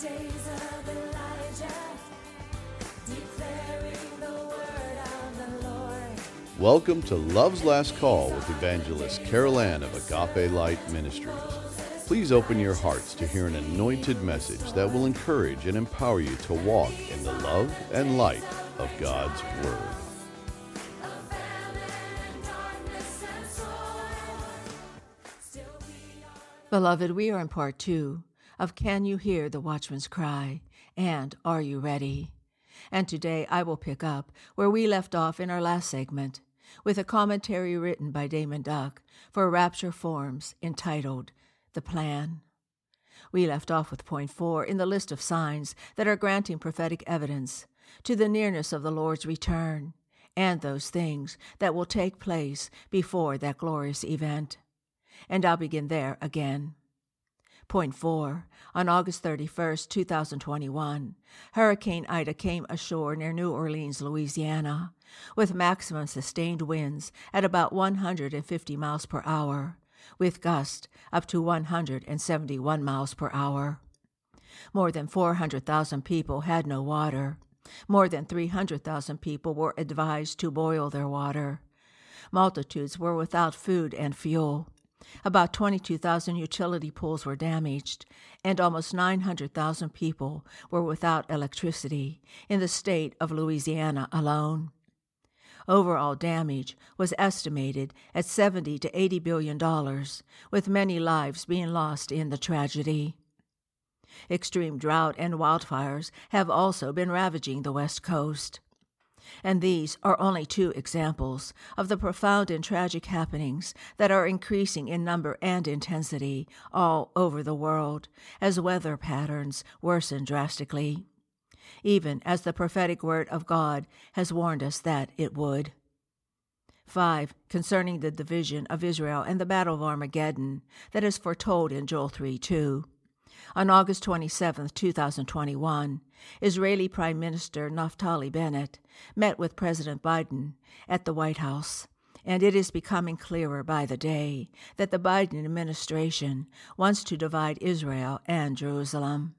days of Elijah, declaring the word of the Lord. Welcome to Love's Last Call with evangelist Carol Ann of Agape Light Ministries. Please open your hearts to hear an anointed message that will encourage and empower you to walk in the love and light of God's Word. Abandoned darkness and soil, still beyond. Beloved, we are in part two of Can You Hear the Watchman's Cry? and Are You Ready? And today I will pick up where we left off in our last segment with a commentary written by Daymond Duck for Rapture Forums entitled The Plan. We left off with point four in the list of signs that are granting prophetic evidence to the nearness of the Lord's return and those things that will take place before that glorious event. And I'll begin there again. Point four. On August 31st, 2021, Hurricane Ida came ashore near New Orleans, Louisiana, with maximum sustained winds at about 150 miles per hour, with gusts up to 171 miles per hour. More than 400,000 people had no water. More than 300,000 people were advised to boil their water. Multitudes were without food and fuel. About 22,000 utility poles were damaged, and almost 900,000 people were without electricity in the state of Louisiana alone. Overall damage was estimated at 70 to 80 billion dollars, with many lives being lost in the tragedy. Extreme drought and wildfires have also been ravaging the West Coast. And these are only two examples of the profound and tragic happenings that are increasing in number and intensity all over the world as weather patterns worsen drastically, even as the prophetic word of God has warned us that it would. 5. Concerning the division of Israel and the battle of Armageddon that is foretold in Joel 3 2. On August 27, 2021, Israeli Prime Minister Naftali Bennett met with President Biden at the White House, and it is becoming clearer by the day that the Biden administration wants to divide Israel and Jerusalem.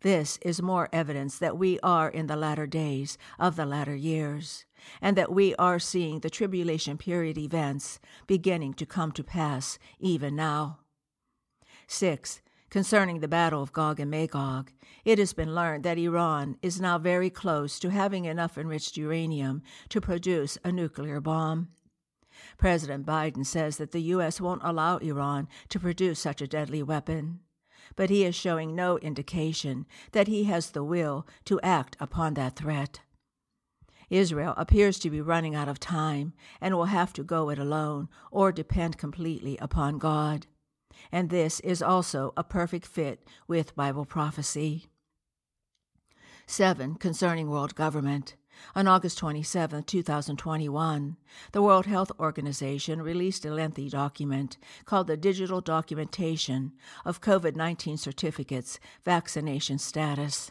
This is more evidence that we are in the latter days of the latter years, and that we are seeing the tribulation period events beginning to come to pass even now. 6. Concerning the battle of Gog and Magog, it has been learned that Iran is now very close to having enough enriched uranium to produce a nuclear bomb. President Biden says that the U.S. won't allow Iran to produce such a deadly weapon, but he is showing no indication that he has the will to act upon that threat. Israel appears to be running out of time and will have to go it alone or depend completely upon God and this is also a perfect fit with Bible prophecy. 7. Concerning world government. On August 27, 2021, the World Health Organization released a lengthy document called the Digital Documentation of COVID 19 Certificates Vaccination Status.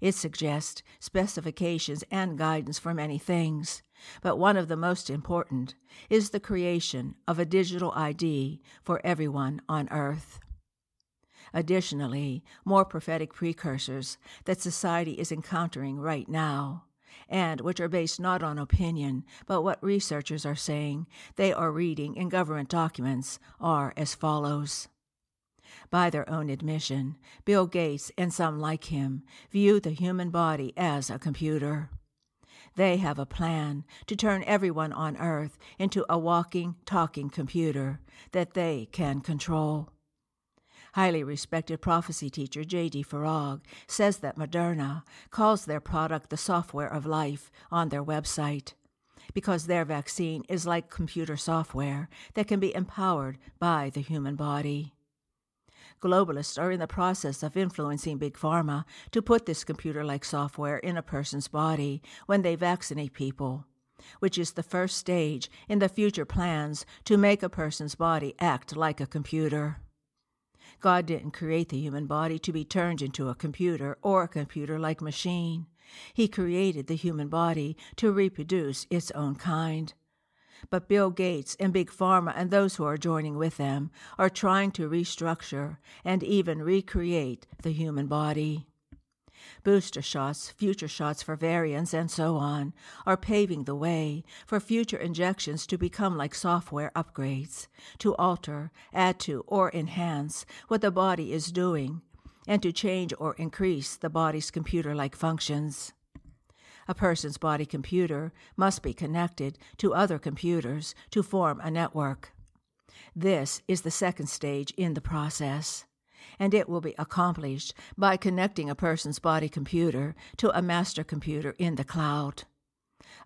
It suggests specifications and guidance for many things, but one of the most important is the creation of a digital ID for everyone on Earth. Additionally, more prophetic precursors that society is encountering right now, and which are based not on opinion, but what researchers are saying they are reading in government documents, are as follows. By their own admission, Bill Gates and some like him view the human body as a computer. They have a plan to turn everyone on Earth into a walking, talking computer that they can control. Highly respected prophecy teacher J.D. Farag says that Moderna calls their product the software of life on their website because their vaccine is like computer software that can be empowered by the human body. Globalists are in the process of influencing Big Pharma to put this computer like software in a person's body when they vaccinate people, which is the first stage in the future plans to make a person's body act like a computer. God didn't create the human body to be turned into a computer or a computer like machine. He created the human body to reproduce its own kind. But Bill Gates and Big Pharma and those who are joining with them are trying to restructure and even recreate the human body. Booster shots, future shots for variants, and so on are paving the way for future injections to become like software upgrades, to alter, add to, or enhance what the body is doing, and to change or increase the body's computer like functions. A person's body computer must be connected to other computers to form a network. This is the second stage in the process, and it will be accomplished by connecting a person's body computer to a master computer in the cloud.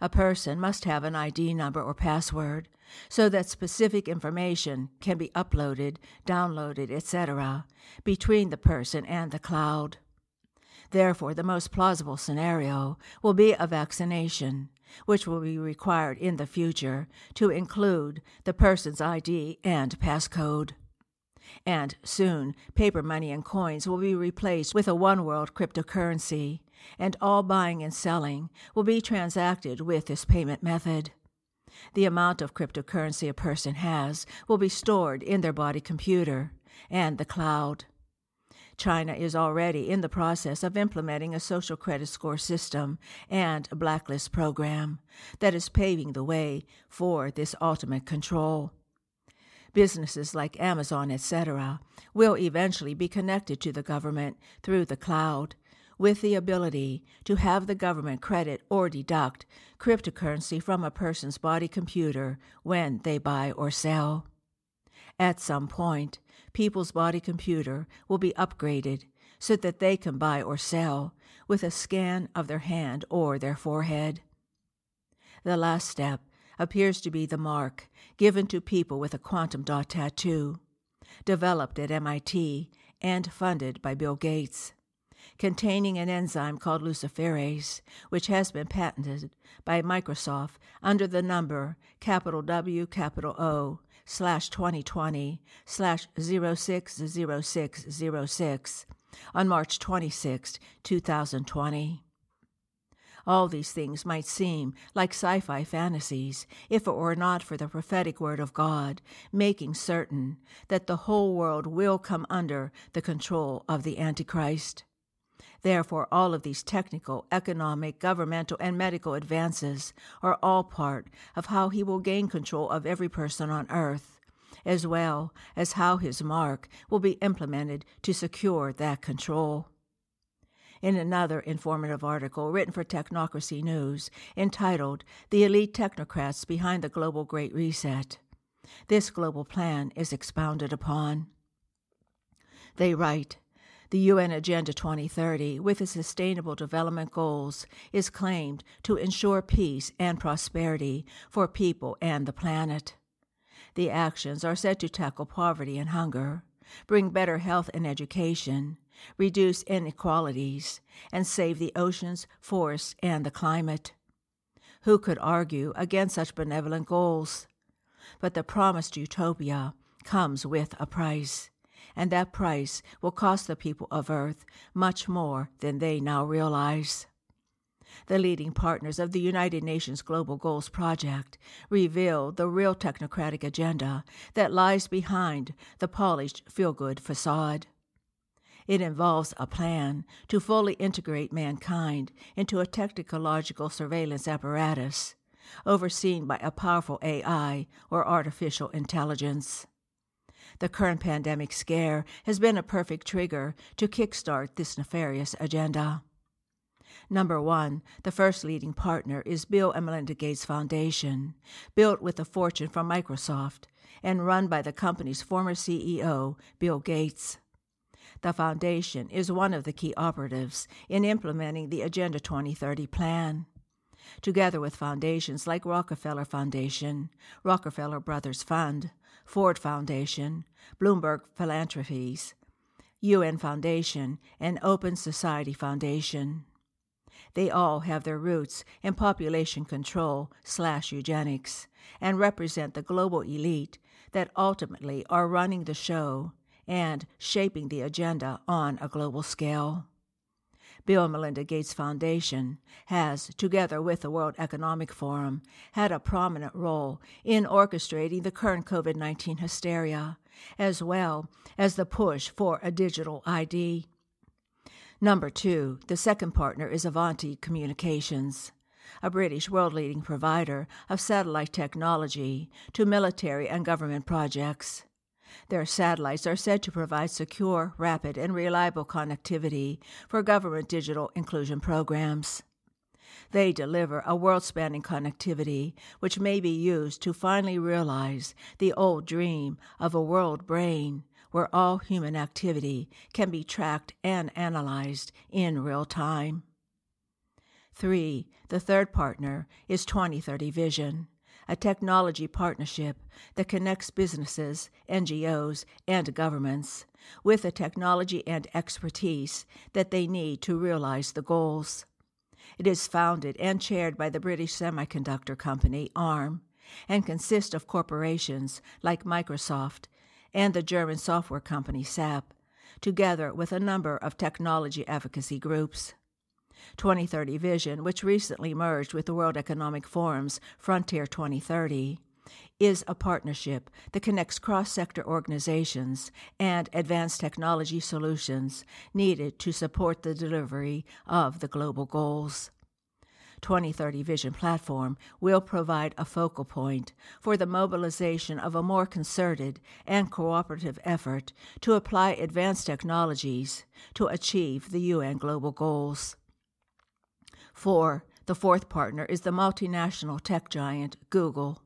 A person must have an ID number or password so that specific information can be uploaded, downloaded, etc., between the person and the cloud. Therefore, the most plausible scenario will be a vaccination, which will be required in the future to include the person's ID and passcode. And soon, paper money and coins will be replaced with a one world cryptocurrency, and all buying and selling will be transacted with this payment method. The amount of cryptocurrency a person has will be stored in their body computer and the cloud. China is already in the process of implementing a social credit score system and a blacklist program that is paving the way for this ultimate control. Businesses like Amazon, etc., will eventually be connected to the government through the cloud with the ability to have the government credit or deduct cryptocurrency from a person's body computer when they buy or sell. At some point, people's body computer will be upgraded so that they can buy or sell with a scan of their hand or their forehead. The last step appears to be the mark given to people with a quantum dot tattoo, developed at MIT and funded by Bill Gates, containing an enzyme called luciferase, which has been patented by Microsoft under the number capital W capital O slash 2020 slash 060606 on March 26, 2020. All these things might seem like sci fi fantasies if it were not for the prophetic word of God, making certain that the whole world will come under the control of the Antichrist. Therefore, all of these technical, economic, governmental, and medical advances are all part of how he will gain control of every person on earth, as well as how his mark will be implemented to secure that control in another informative article written for Technocracy News entitled The Elite Technocrats Behind the Global Great Reset. This global plan is expounded upon. They write The UN Agenda 2030, with its Sustainable Development Goals, is claimed to ensure peace and prosperity for people and the planet. The actions are said to tackle poverty and hunger, bring better health and education, reduce inequalities, and save the oceans, forests, and the climate. Who could argue against such benevolent goals? But the promised utopia comes with a price, and that price will cost the people of Earth much more than they now realize. The leading partners of the United Nations Global Goals Project reveal the real technocratic agenda that lies behind the polished feel good facade. It involves a plan to fully integrate mankind into a technological surveillance apparatus overseen by a powerful AI or artificial intelligence. The current pandemic scare has been a perfect trigger to kickstart this nefarious agenda. Number one, the first leading partner is Bill and Melinda Gates Foundation, built with a fortune from Microsoft and run by the company's former CEO, Bill Gates. The foundation is one of the key operatives in implementing the Agenda 2030 plan. Together with foundations like Rockefeller Foundation, Rockefeller Brothers Fund, Ford Foundation, Bloomberg Philanthropies, UN Foundation, and Open Society Foundation. They all have their roots in population control slash eugenics and represent the global elite that ultimately are running the show and shaping the agenda on a global scale. Bill and Melinda Gates Foundation has, together with the World Economic Forum, had a prominent role in orchestrating the current COVID 19 hysteria, as well as the push for a digital ID. Number two, the second partner is Avanti Communications, a British world leading provider of satellite technology to military and government projects. Their satellites are said to provide secure, rapid, and reliable connectivity for government digital inclusion programs. They deliver a world spanning connectivity which may be used to finally realize the old dream of a world brain where all human activity can be tracked and analyzed in real time. 3. The third partner is 2030 Vision a technology partnership that connects businesses, NGOs, and governments with the technology and expertise that they need to realize the goals. It is founded and chaired by the British semiconductor company ARM and consists of corporations like Microsoft and the German software company SAP, together with a number of technology advocacy groups. 2030 Vision, which recently merged with the World Economic Forum's Frontier 2030, is a partnership that connects cross sector organizations and advanced technology solutions needed to support the delivery of the global goals. 2030 Vision Platform will provide a focal point for the mobilization of a more concerted and cooperative effort to apply advanced technologies to achieve the UN global goals. Four, the fourth partner is the multinational tech giant Google,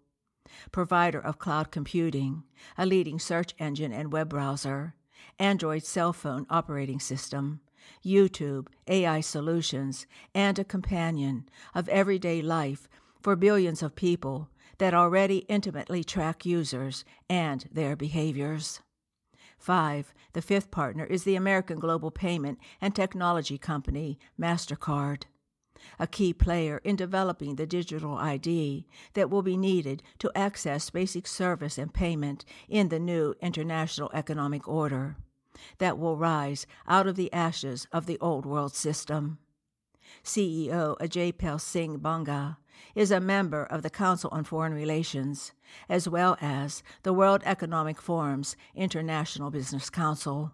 provider of cloud computing, a leading search engine and web browser, Android cell phone operating system, YouTube, AI solutions, and a companion of everyday life for billions of people that already intimately track users and their behaviors. Five, the fifth partner is the American global payment and technology company, MasterCard a key player in developing the digital ID that will be needed to access basic service and payment in the new international economic order that will rise out of the ashes of the old world system. CEO Ajay Singh Banga is a member of the Council on Foreign Relations, as well as the World Economic Forum's International Business Council.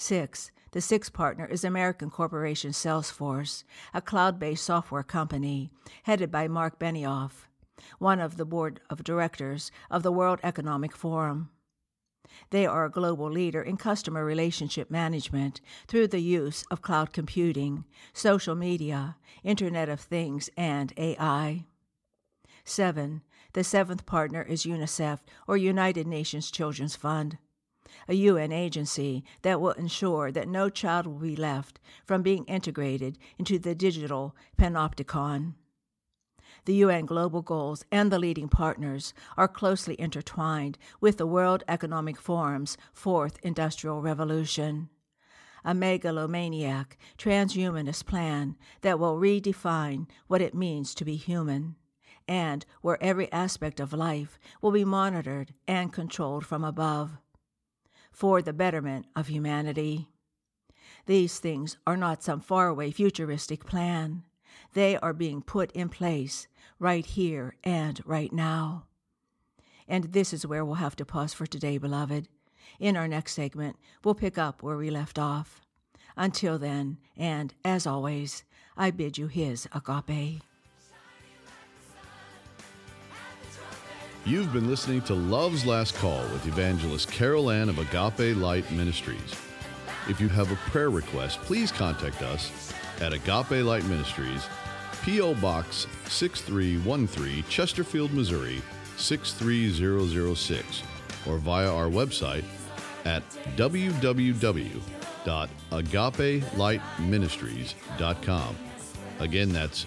6. The sixth partner is American corporation Salesforce, a cloud based software company headed by Marc Benioff, one of the board of directors of the World Economic Forum. They are a global leader in customer relationship management through the use of cloud computing, social media, Internet of Things, and AI. 7. The seventh partner is UNICEF, or United Nations Children's Fund a UN agency that will ensure that no child will be left from being integrated into the digital panopticon. The UN global goals and the leading partners are closely intertwined with the World Economic Forum's fourth industrial revolution. A megalomaniac transhumanist plan that will redefine what it means to be human, and where every aspect of life will be monitored and controlled from above for the betterment of humanity. These things are not some faraway futuristic plan. They are being put in place right here and right now. And this is where we'll have to pause for today, beloved. In our next segment, we'll pick up where we left off. Until then, and as always, I bid you his agape. You've been listening to Love's Last Call with evangelist Carol Ann of Agape Light Ministries. If you have a prayer request, please contact us at Agape Light Ministries, P.O. Box 6313, Chesterfield, Missouri 63006, or via our website at www.agapelightministries.com. Again, that's